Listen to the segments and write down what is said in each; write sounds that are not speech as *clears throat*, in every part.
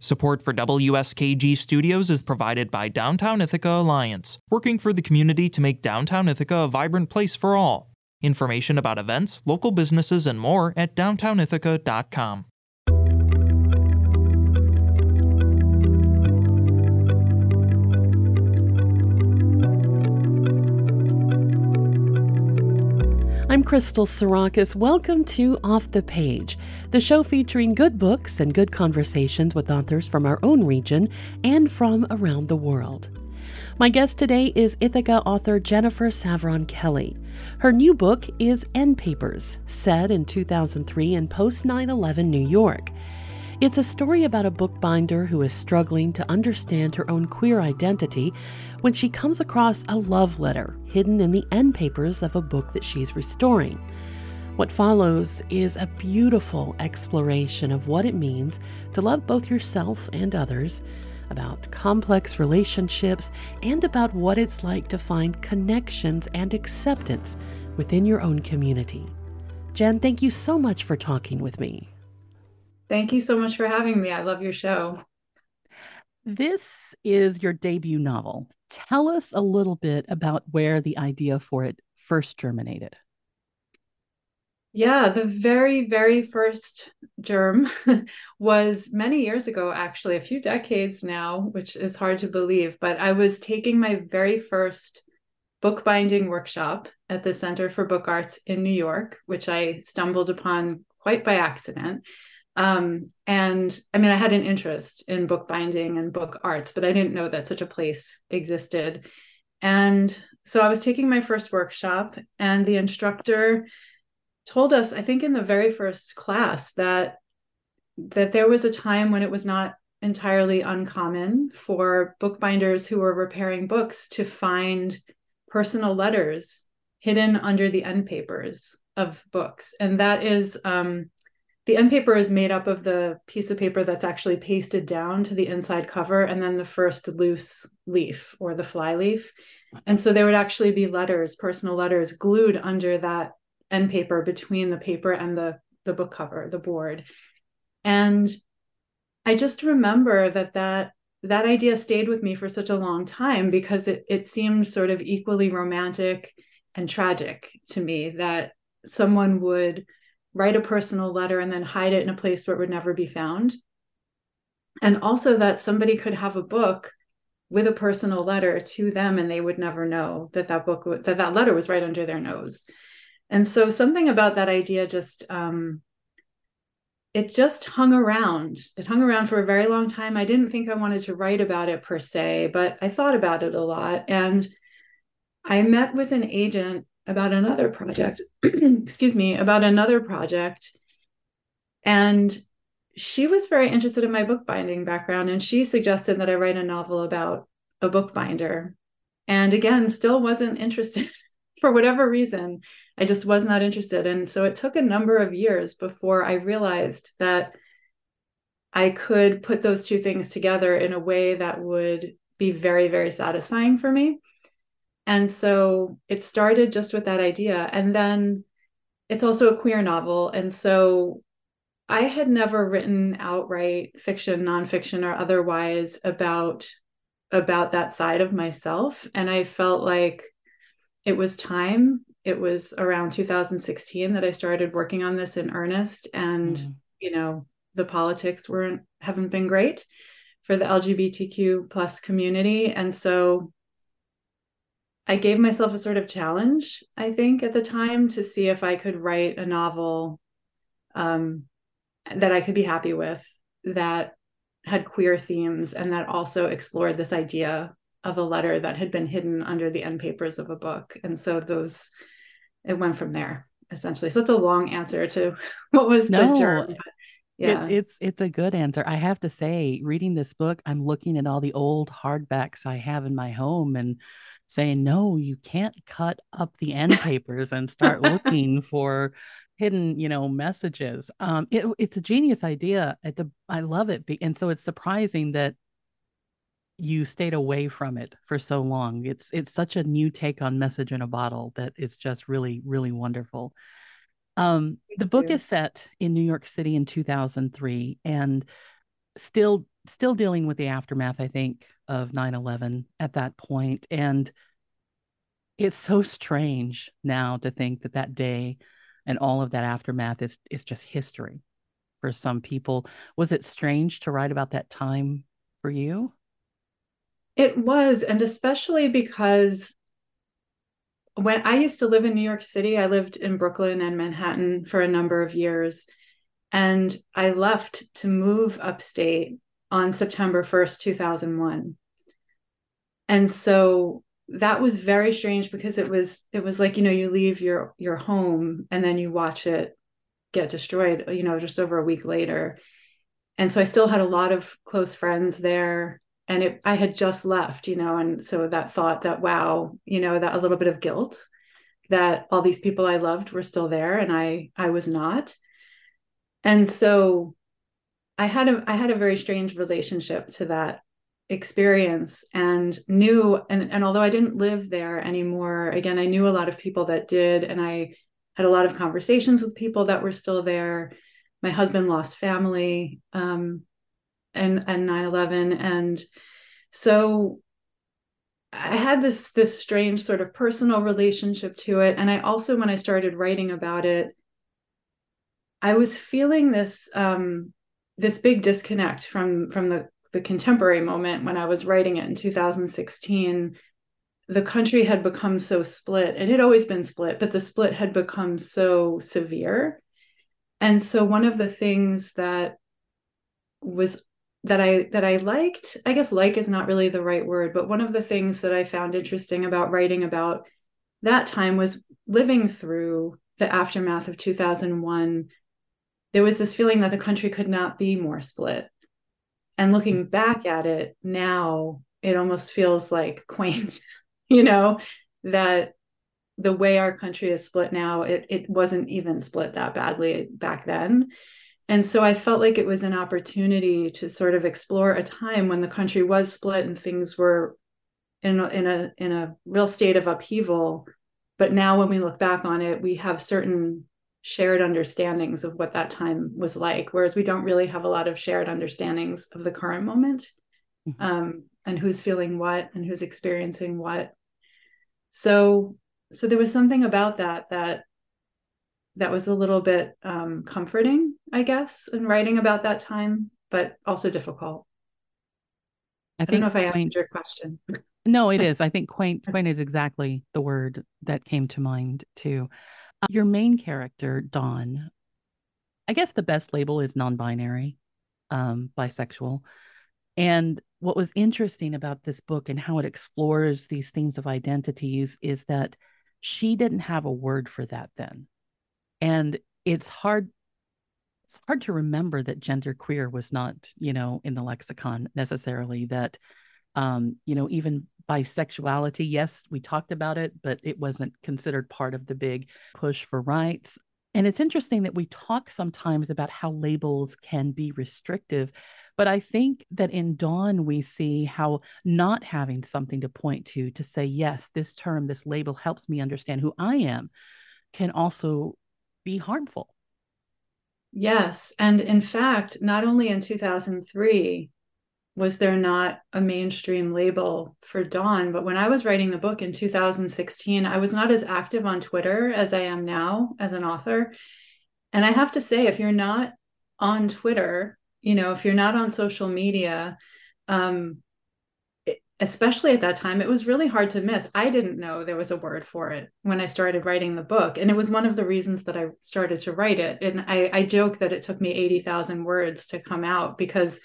Support for WSKG Studios is provided by Downtown Ithaca Alliance, working for the community to make Downtown Ithaca a vibrant place for all. Information about events, local businesses, and more at downtownithaca.com. I'm Crystal Sarakas. Welcome to Off the Page, the show featuring good books and good conversations with authors from our own region and from around the world. My guest today is Ithaca author Jennifer Savran Kelly. Her new book is Endpapers, set in 2003 in post 9 11 New York. It's a story about a bookbinder who is struggling to understand her own queer identity when she comes across a love letter hidden in the end papers of a book that she's restoring. What follows is a beautiful exploration of what it means to love both yourself and others, about complex relationships, and about what it's like to find connections and acceptance within your own community. Jen, thank you so much for talking with me. Thank you so much for having me. I love your show. This is your debut novel. Tell us a little bit about where the idea for it first germinated. Yeah, the very, very first germ *laughs* was many years ago, actually, a few decades now, which is hard to believe. But I was taking my very first bookbinding workshop at the Center for Book Arts in New York, which I stumbled upon quite by accident. Um, and I mean, I had an interest in bookbinding and book arts, but I didn't know that such a place existed. And so I was taking my first workshop, and the instructor told us, I think in the very first class, that that there was a time when it was not entirely uncommon for bookbinders who were repairing books to find personal letters hidden under the end papers of books. And that is um, the end paper is made up of the piece of paper that's actually pasted down to the inside cover and then the first loose leaf or the fly leaf. And so there would actually be letters, personal letters glued under that end paper between the paper and the the book cover, the board. And I just remember that that that idea stayed with me for such a long time because it it seemed sort of equally romantic and tragic to me that someone would write a personal letter and then hide it in a place where it would never be found. And also that somebody could have a book with a personal letter to them and they would never know that that book that that letter was right under their nose. And so something about that idea just um, it just hung around. It hung around for a very long time. I didn't think I wanted to write about it per se, but I thought about it a lot. And I met with an agent about another project, *clears throat* excuse me, about another project. And she was very interested in my bookbinding background and she suggested that I write a novel about a bookbinder. And again, still wasn't interested *laughs* for whatever reason. I just was not interested. And so it took a number of years before I realized that I could put those two things together in a way that would be very, very satisfying for me. And so it started just with that idea. And then it's also a queer novel. And so I had never written outright fiction, nonfiction, or otherwise about about that side of myself. And I felt like it was time. It was around 2016 that I started working on this in earnest. And, mm. you know, the politics weren't haven't been great for the LGBTQ plus community. And so I gave myself a sort of challenge, I think, at the time to see if I could write a novel um, that I could be happy with that had queer themes and that also explored this idea of a letter that had been hidden under the end papers of a book. And so those, it went from there essentially. So it's a long answer to *laughs* what was no, the germ. yeah. It, it's it's a good answer. I have to say, reading this book, I'm looking at all the old hardbacks I have in my home and saying, no, you can't cut up the end *laughs* papers and start looking for hidden, you know, messages. Um, it, it's a genius idea. It's a, I love it. And so it's surprising that you stayed away from it for so long. It's it's such a new take on message in a bottle that it's just really really wonderful. Um, the book is set in New York City in 2003, and still still dealing with the aftermath, I think, of 9-11 at that. And it's so strange now to think that that day and all of that aftermath is is just history for some people. Was it strange to write about that time for you? It was, and especially because when I used to live in New York City, I lived in Brooklyn and Manhattan for a number of years. And I left to move upstate on September 1st, 2001. And so that was very strange because it was it was like you know you leave your your home and then you watch it get destroyed you know just over a week later and so i still had a lot of close friends there and it, i had just left you know and so that thought that wow you know that a little bit of guilt that all these people i loved were still there and i i was not and so i had a i had a very strange relationship to that experience and knew and, and although i didn't live there anymore again i knew a lot of people that did and i had a lot of conversations with people that were still there. My husband lost family um, and and 9-11 and so i had this this strange sort of personal relationship to it. And i also when i started writing about it i was feeling this um, this big disconnect from from the the contemporary moment when I was writing it in 2016, the country had become so split. It had always been split, but the split had become so severe. And so one of the things that was that I that I liked, I guess like is not really the right word, but one of the things that I found interesting about writing about that time was living through the aftermath of 2001 there was this feeling that the country could not be more split and looking back at it now, it almost feels like *laughs* quaint, you know, that the way our country is split now, it, it wasn't even split that badly back then. And so I felt like it was an opportunity to sort of explore a time when the country was split and things were in a, in a in a real state of upheaval. But now when we look back on it, we have certain shared understandings of what that time was like whereas we don't really have a lot of shared understandings of the current moment mm-hmm. um, and who's feeling what and who's experiencing what. So so there was something about that that that was a little bit um, comforting i guess in writing about that time but also difficult. I, I don't know if i answered your question. No it *laughs* is. I think quaint quaint is exactly the word that came to mind too your main character, Dawn, I guess the best label is non binary, um, bisexual. And what was interesting about this book and how it explores these themes of identities is that she didn't have a word for that then. And it's hard it's hard to remember that gender queer was not, you know, in the lexicon necessarily that um, you know, even bisexuality. Yes, we talked about it, but it wasn't considered part of the big push for rights. And it's interesting that we talk sometimes about how labels can be restrictive. But I think that in Dawn, we see how not having something to point to, to say, yes, this term, this label helps me understand who I am, can also be harmful. Yes. And in fact, not only in 2003, was there not a mainstream label for Dawn? But when I was writing the book in 2016, I was not as active on Twitter as I am now as an author. And I have to say, if you're not on Twitter, you know, if you're not on social media, um, especially at that time, it was really hard to miss. I didn't know there was a word for it when I started writing the book. And it was one of the reasons that I started to write it. And I, I joke that it took me 80,000 words to come out because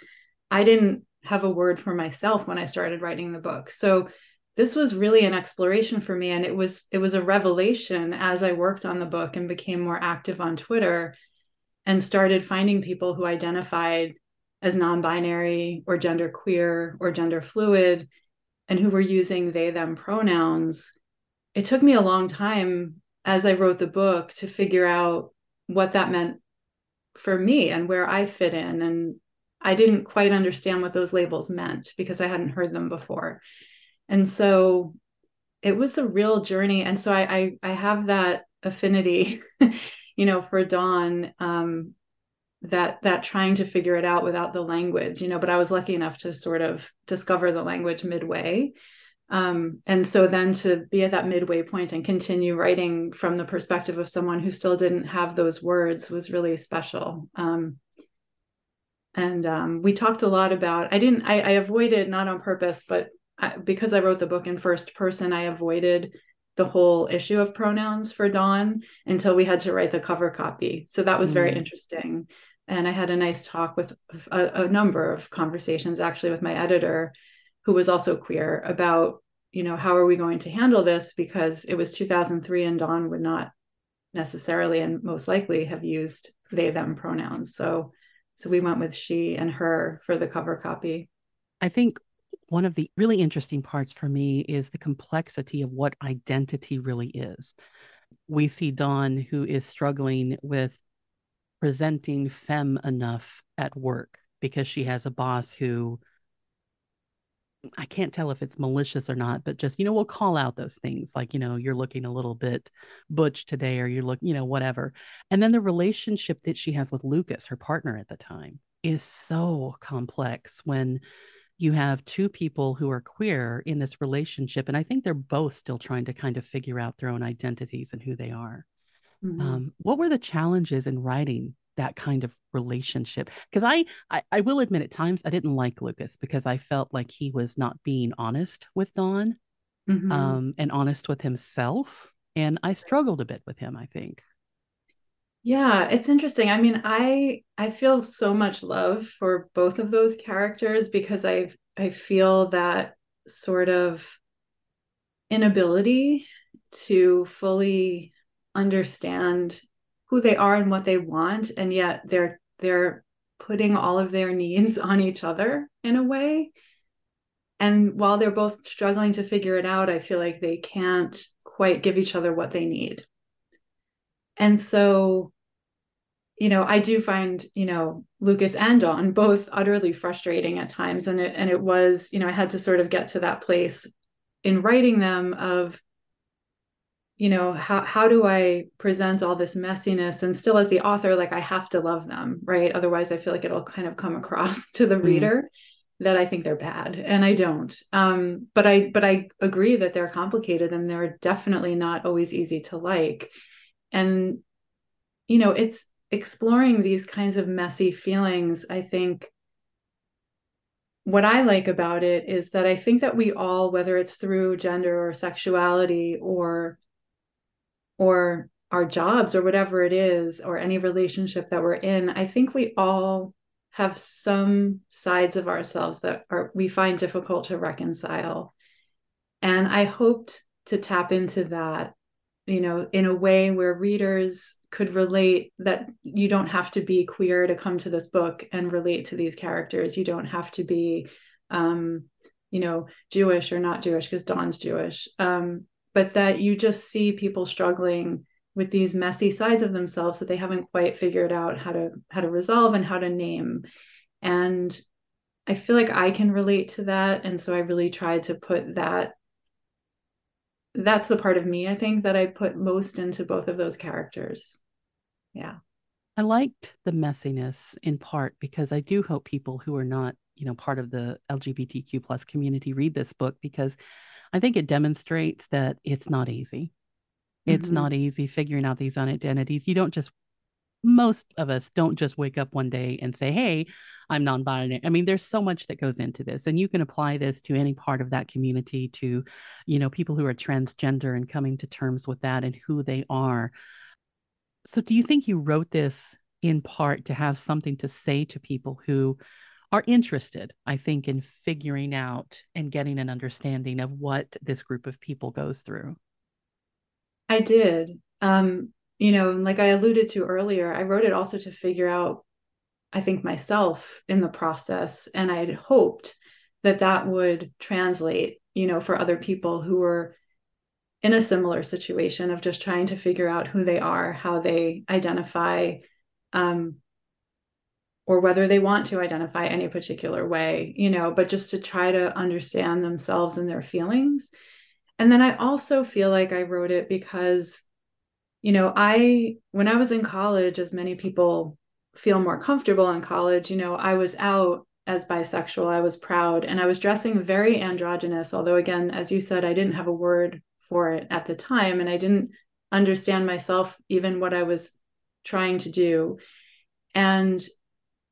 I didn't have a word for myself when I started writing the book. So this was really an exploration for me and it was it was a revelation as I worked on the book and became more active on Twitter and started finding people who identified as non-binary or gender queer or gender fluid and who were using they them pronouns. It took me a long time as I wrote the book to figure out what that meant for me and where I fit in and I didn't quite understand what those labels meant because I hadn't heard them before. And so it was a real journey. And so I I, I have that affinity, *laughs* you know, for Dawn. Um, that that trying to figure it out without the language you know but i was lucky enough to sort of discover the language midway um, and so then to be at that midway point and continue writing from the perspective of someone who still didn't have those words was really special um, and um, we talked a lot about i didn't i, I avoided not on purpose but I, because i wrote the book in first person i avoided the whole issue of pronouns for dawn until we had to write the cover copy. So that was mm. very interesting. And i had a nice talk with a, a number of conversations actually with my editor who was also queer about you know how are we going to handle this? Because it was 2003 and dawn would not necessarily and most likely have used they them pronouns. So so we went with she and her for the cover copy. I think one of the really interesting parts for me is the complexity of what identity really is. We see dawn who is struggling with presenting femme enough at work because she has a boss who I can't tell if it's malicious or not, but just, you know, we'll call out those things like, you know, you're looking a little bit butch today or you're looking, you know, whatever. And then the relationship that she has with Lucas, her partner at the time, is so complex when you have two people who are queer in this relationship. And I think they're both still trying to kind of figure out their own identities and who they are. Mm-hmm. Um, what were the challenges in writing that kind of relationship. Because I, I, I will admit at times i didn't like lucas because i felt like he was not being honest with dawn mm-hmm. um, and honest with himself and i struggled a bit with him i think. Yeah it's interesting. I mean i i feel so much love for both of those characters because i i feel that sort of inability to fully understand who they are and what they want and yet they're they're putting all of their needs *laughs* on each other in a way. And while they're both struggling to figure it out i feel like they can't quite give each other what they need. And so you know i do find you know lucas and dawn both utterly frustrating at times and it and it was you know i had to sort of get to that place in writing them of you know how how do i present all this messiness? And still as the author like i have to love them right? Otherwise i feel like it'll kind of come across *laughs* to the mm. reader that i think they're bad and i don't. Um but i but i agree that they're complicated and they're definitely not always easy to like. And you know it's exploring these kinds of messy feelings i think what I like about it is that I think that we all, whether it's through gender or sexuality or or our jobs or whatever it is or any relationship that we're in i think we all have some sides of ourselves that are we find difficult to reconcile. And i hoped to tap into that you know in a way where readers could relate that you don't have to be queer to come to this book and relate to these characters. You don't have to be um you know jewish or not jewish because dawn's jewish. Um but that you just see people struggling with these messy sides of themselves that they haven't quite figured out how to how to resolve and how to name. And i feel like i can relate to that. And so i really tried to put that that's the part of me i think that i put most into both of those characters. Yeah. I liked the messiness in part because i do hope people who are not you know part of the lgbtq plus community read this book because I think it demonstrates that it's not easy. It's mm-hmm. not easy figuring out these identities. You don't just most of us don't just wake up one day and say, Hey, I'm non binary. I mean, there's so much that goes into this, and you can apply this to any part of that community, to, you know, people who are transgender and coming to terms with that and who they are. So, do you think you wrote this in part to have something to say to people who are interested, I think, in figuring out and getting an understanding of what this group of people goes through. I did. Um, you know, like I alluded to earlier, I wrote it also to figure out, I think, myself in the process. And I had hoped that that would translate, you know, for other people who were in a similar situation of just trying to figure out who they are, how they identify, um, or whether they want to identify any particular way, you know, but just to try to understand themselves and their feelings. And then I also feel like I wrote it because, you know, I, when I was in college, as many people feel more comfortable in college, you know, I was out as bisexual. I was proud and I was dressing very androgynous. Although, again, as you said, I didn't have a word for it at the time and I didn't understand myself, even what I was trying to do. And,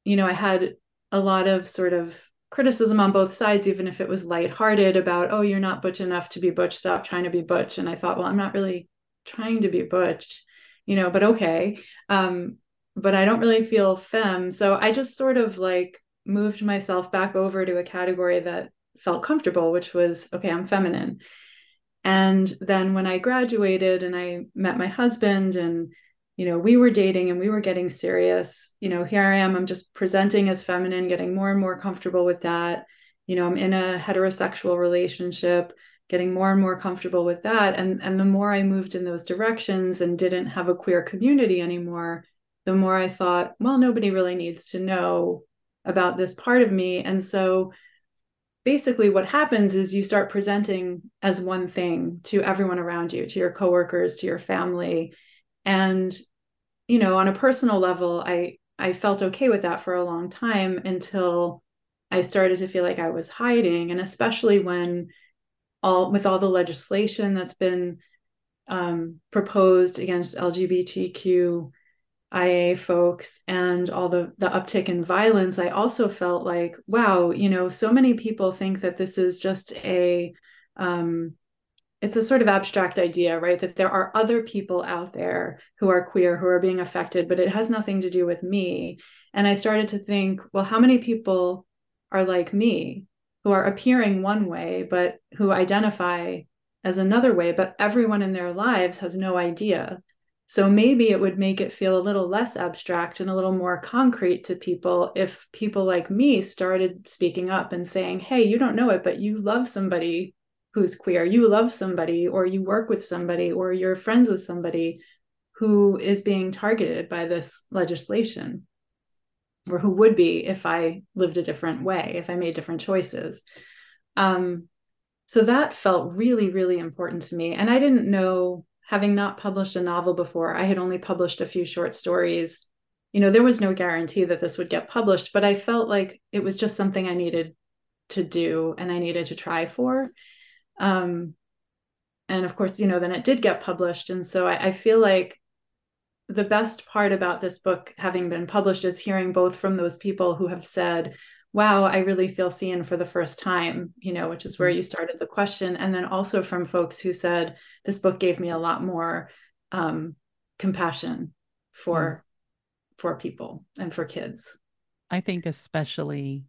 you know, I had a lot of sort of criticism on both sides, even if it was lighthearted about, oh, you're not butch enough to be butch, stop trying to be butch. And I thought, well, I'm not really trying to be butch, you know, but okay. Um, but I don't really feel femme. So I just sort of like moved myself back over to a category that felt comfortable, which was okay, I'm feminine. And then when I graduated and I met my husband and you know, we were dating and we were getting serious, you know, here I am, I'm just presenting as feminine, getting more and more comfortable with that. You know, I'm in a heterosexual relationship, getting more and more comfortable with that. And and the more I moved in those directions and didn't have a queer community anymore, the more I thought, well, nobody really needs to know about this part of me. And so basically what happens is you start presenting as one thing to everyone around you, to your coworkers, to your family. And, you know, on a personal level, I I felt okay with that for a long time until I started to feel like I was hiding. And especially when all with all the legislation that's been um, proposed against LGBTQ IA folks and all the the uptick in violence, I also felt like, wow, you know, so many people think that this is just a um, it's a sort of abstract idea, right? That there are other people out there who are queer who are being affected, but it has nothing to do with me. And I started to think, well, how many people are like me who are appearing one way, but who identify as another way, but everyone in their lives has no idea so maybe it would make it feel a little less abstract and a little more concrete to people if people like me started speaking up and saying, hey, you don't know it, but you love somebody who's queer. You love somebody, or you work with somebody, or you're friends with somebody who is being targeted by this legislation, or who would be if I lived a different way, if I made different choices. Um, so that felt really, really important to me. And I didn't know having not published a novel before, I had only published a few short stories. You know, there was no guarantee that this would get published, but I felt like it was just something I needed to do and I needed to try for. Um, and of course, you know, then it did get published. And so I, I feel like the best part about this book having been published is hearing both from those people who have said, wow, I really feel seen for the first time, you know, which is where mm-hmm. you started the question. And then also from folks who said, this book gave me a lot more um, compassion for mm. for people and for kids. I think especially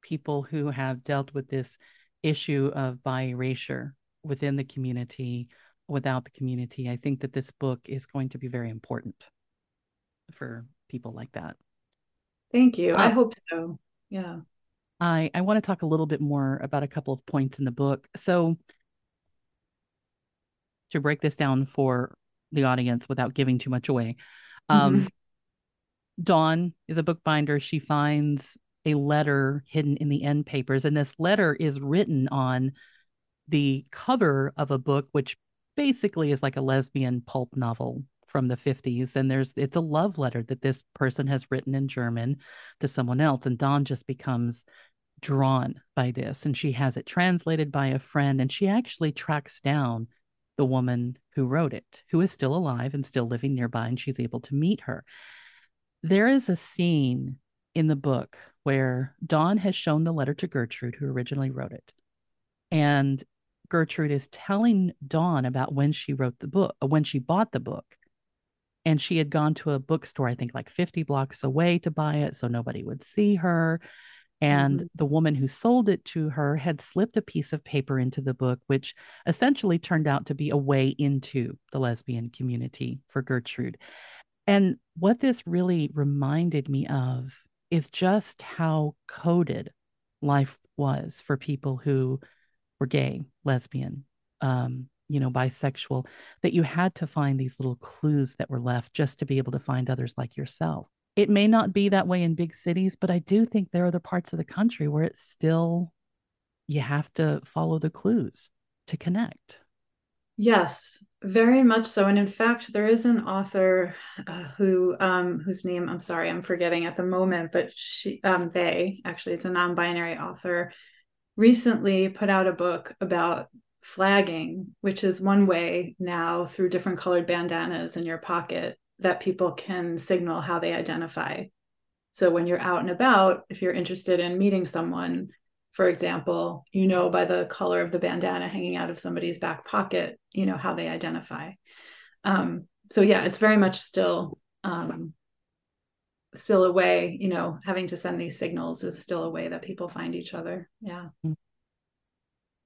people who have dealt with this issue of bi erasure within the community, without the community. I think that this book is going to be very important for people like that. Thank you. Uh, I hope so. Yeah. I, I want to talk a little bit more about a couple of points in the book. So, to break this down for the audience without giving too much away, um, mm-hmm. Dawn is a bookbinder. She finds a letter hidden in the end papers, and this letter is written on the cover of a book, which basically is like a lesbian pulp novel from the 50s and there's it's a love letter that this person has written in German to someone else and Dawn just becomes drawn by this and she has it translated by a friend and she actually tracks down the woman who wrote it who is still alive and still living nearby and she's able to meet her. There is a scene in the book where Dawn has shown the letter to Gertrude who originally wrote it and Gertrude is telling Dawn about when she wrote the book, when she bought the book, and she had gone to a bookstore, I think like 50 blocks away to buy it so nobody would see her. And mm-hmm. the woman who sold it to her had slipped a piece of paper into the book, which essentially turned out to be a way into the lesbian community for Gertrude. And what this really reminded me of is just how coded life was for people who were gay, lesbian, um, you know, bisexual, that you had to find these little clues that were left just to be able to find others like yourself. It may not be that way in big cities, but I do think there are other parts of the country where it's still, you have to follow the clues to connect. Yes, very much so. And in fact, there is an author uh, who um, whose name I'm sorry I'm forgetting at the moment, but she um, they actually it's a non-binary author recently put out a book about flagging, which is one way now through different colored bandanas in your pocket that people can signal how they identify. So when you're out and about, if you're interested in meeting someone, for example, you know by the color of the bandana hanging out of somebody's back pocket, you know how they identify. Um, so yeah, it's very much still um, still a way, you know, having to send these signals is still a way that people find each other. Yeah.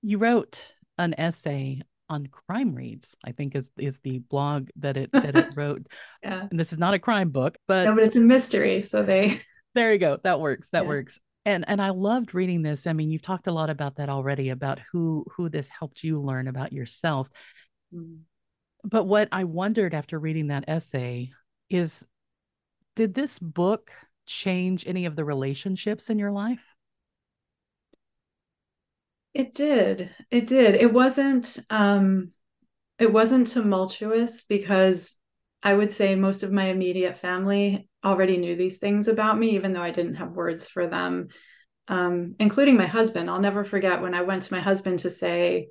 You wrote an essay on crime reads, I think is is the blog that it that it *laughs* wrote. yeah. And this is not a crime book, but No, but it's a mystery. So they *laughs* there you go. That works. That Yeah. works. And and I loved reading this. I mean, you've talked a lot about that already, about who who this helped you learn about yourself. But what I wondered after reading that essay is did this book change any of the relationships in your life? It did. It did. It wasn't um it wasn't tumultuous because I would say most of my immediate family already knew these things about me, even though I didn't have words for them, um, including my husband. I'll never forget when I went to my husband to say,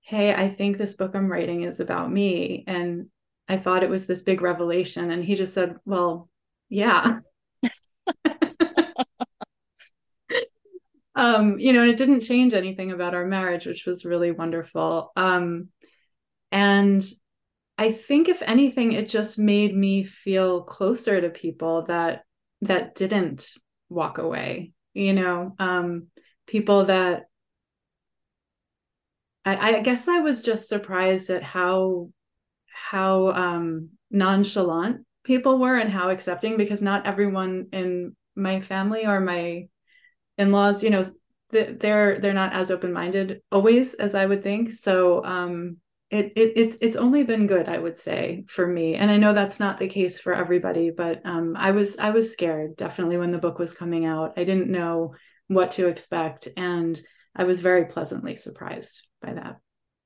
Hey, I think this book I'm writing is about me. And I thought it was this big revelation. And he just said, Well, yeah. *laughs* um, you know, and it didn't change anything about our marriage, which was really wonderful. Um, and I think if anything, it just made me feel closer to people that that didn't walk away. You know, um, people that I, I guess I was just surprised at how how um, nonchalant people were and how accepting because not everyone in my family or my in-laws, you know, they're they're not as open-minded always as I would think. So um, it, it it's it's only been good, I would say, for me. And I know that's not the case for everybody, but um, I was I was scared definitely when the book was coming out. I didn't know what to expect, and I was very pleasantly surprised by that.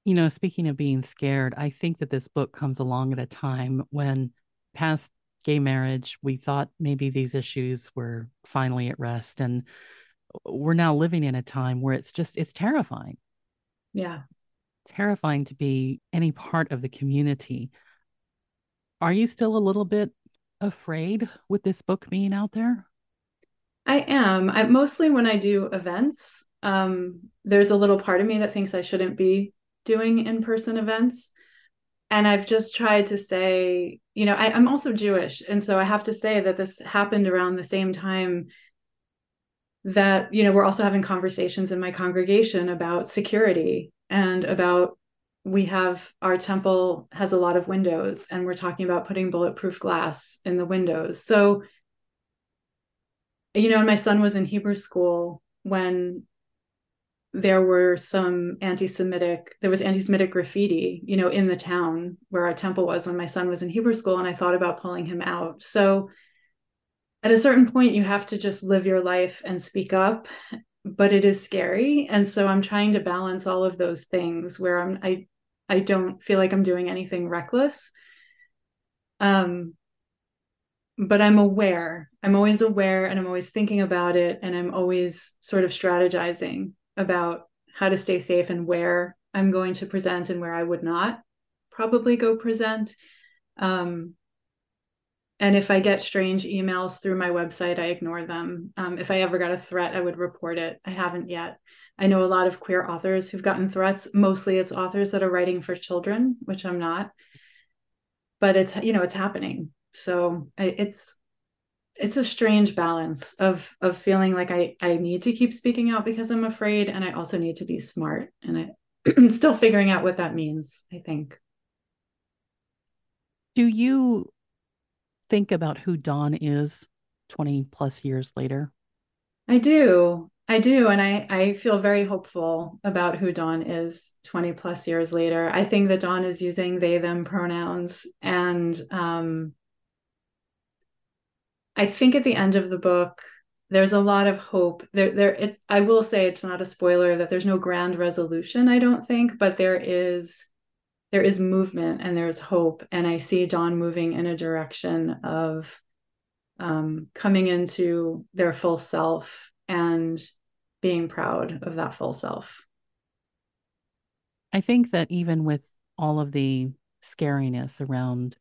You know, speaking of being scared, I think that this book comes along at a time when past gay marriage, we thought maybe these issues were finally at rest. And we're now living in a time where it's just, it's terrifying, Yeah. Terrifying to be any part of the community. Are you still a little bit afraid with this book being out there? I am. I mostly when I do events, um, there's a little part of me that thinks I shouldn't be doing in-person events. And I've just tried to say, you know, I, I'm also Jewish. And so I have to say that this happened around the same time that, you know, we're also having conversations in my congregation about security and about we have our temple has a lot of windows and we're talking about putting bulletproof glass in the windows. So you know, my son was in Hebrew school when there were some anti-Semitic, there was anti-Semitic graffiti, you know, in the town where our temple was when my son was in Hebrew school, and I thought about pulling him out. So at a certain point, you have to just live your life and speak up, but it is scary. And so I'm trying to balance all of those things where I'm I I don't feel like I'm doing anything reckless. Um, but I'm aware. I'm always aware and I'm always thinking about it. And I'm always sort of strategizing about how to stay safe and where I'm going to present and where I would not probably go present. Um, and if I get strange emails through my website, I ignore them. Um, if I ever got a threat, I would report it. I haven't yet. I know a lot of queer authors who've gotten threats. Mostly it's authors that are writing for children, which I'm not. But it's, you know, it's happening so it's it's a strange balance of of feeling like I I need to keep speaking out because I'm afraid and I also need to be smart and I, *clears throat* I'm still figuring out what that means I think Do you think about who Dawn is 20 plus years later? I do I do and I I feel very hopeful about who Dawn is 20 plus years later I think that Dawn is using they them pronouns and um I think at the end of the book, there's a lot of hope. There, there. It's. I will say it's not a spoiler that there's no grand resolution. I don't think, but there is there is movement and there's hope and i see dawn moving in a direction of um, coming into their full self and being proud of that full self i think that even with all of the scariness around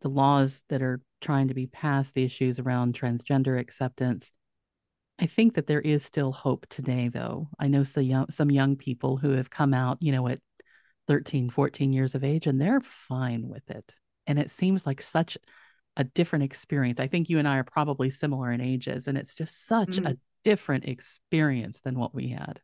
the laws that are trying to be passed the issues around transgender acceptance I think that there is still hope today, though. I know some young, some young people who have come out, you know, at 13, 14 years of age, and they're fine with it. And it seems like such a different experience. I think you and I are probably similar in ages, and it's just such mm. a different experience than what we had.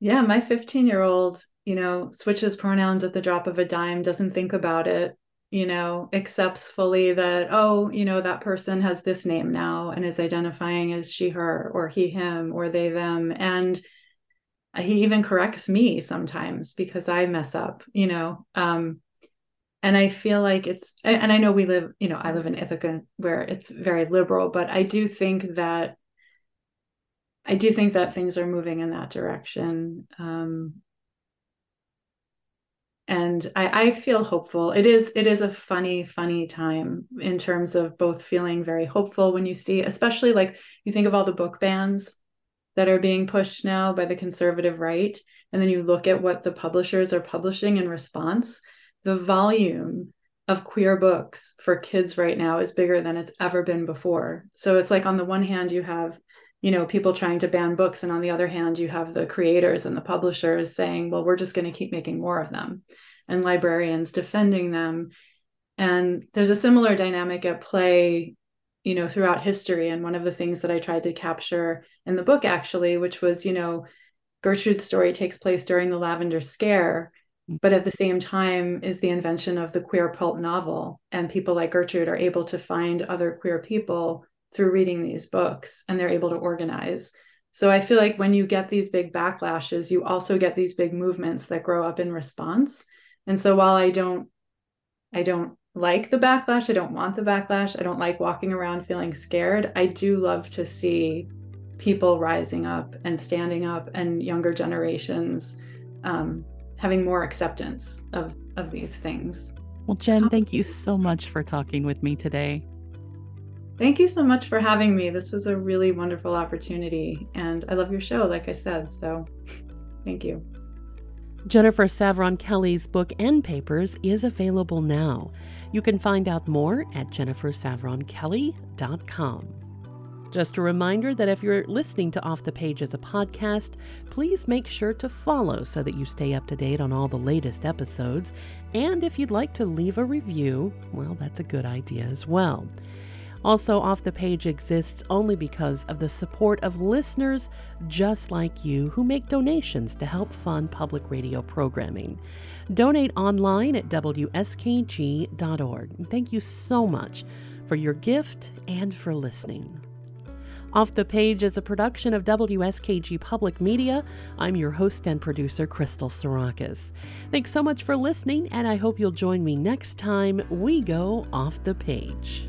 Yeah, my 15 year old, you know, switches pronouns at the drop of a dime, doesn't think about it, you know, accepts fully that, oh, you know, that person has this name now and is identifying as she, her, or he, him, or they, them. And he even corrects me sometimes because I mess up, you know. Um, and I feel like it's, and I know we live, you know, I live in Ithaca where it's very liberal, but I do think that, I do think that things are moving in that direction. Um, and I, I feel hopeful. It is it is a funny, funny time in terms of both feeling very hopeful when you see, especially like you think of all the book bans that are being pushed now by the conservative right, and then you look at what the publishers are publishing in response. The volume of queer books for kids right now is bigger than it's ever been before. So it's like on the one hand you have you know people trying to ban books and on the other hand you have the creators and the publishers saying well we're just going to keep making more of them and librarians defending them and there's a similar dynamic at play you know throughout history and one of the things that i tried to capture in the book actually which was you know gertrude's story takes place during the lavender scare mm. but at the same time is the invention of the queer pulp novel and people like gertrude are able to find other queer people through reading these books and they're able to organize. So I feel like when you get these big backlashes, you also get these big movements that grow up in response. And so while I don't I don't like the backlash, I don't want the backlash, I don't like walking around feeling scared, I do love to see people rising up and standing up and younger generations um, having more acceptance of of these things. Well, Jen, thank you so much for talking with me today. Thank you so much for having me. This was a really wonderful opportunity. And I love your show, like I said. So thank you. Jennifer Savran Kelly's book Endpapers is available now. You can find out more at jennifersavrankelly.com. Just a reminder that if you're listening to Off the Page as a podcast, please make sure to follow so that you stay up to date on all the latest episodes. And if you'd like to leave a review, well, that's a good idea as well. Also, Off the Page exists only because of the support of listeners just like you who make donations to help fund public radio programming. Donate online at WSKG.org. Thank you so much for your gift and for listening. Off the Page is a production of WSKG Public Media. I'm your host and producer, Crystal Sarakas. Thanks so much for listening, and I hope you'll join me next time we go off the page.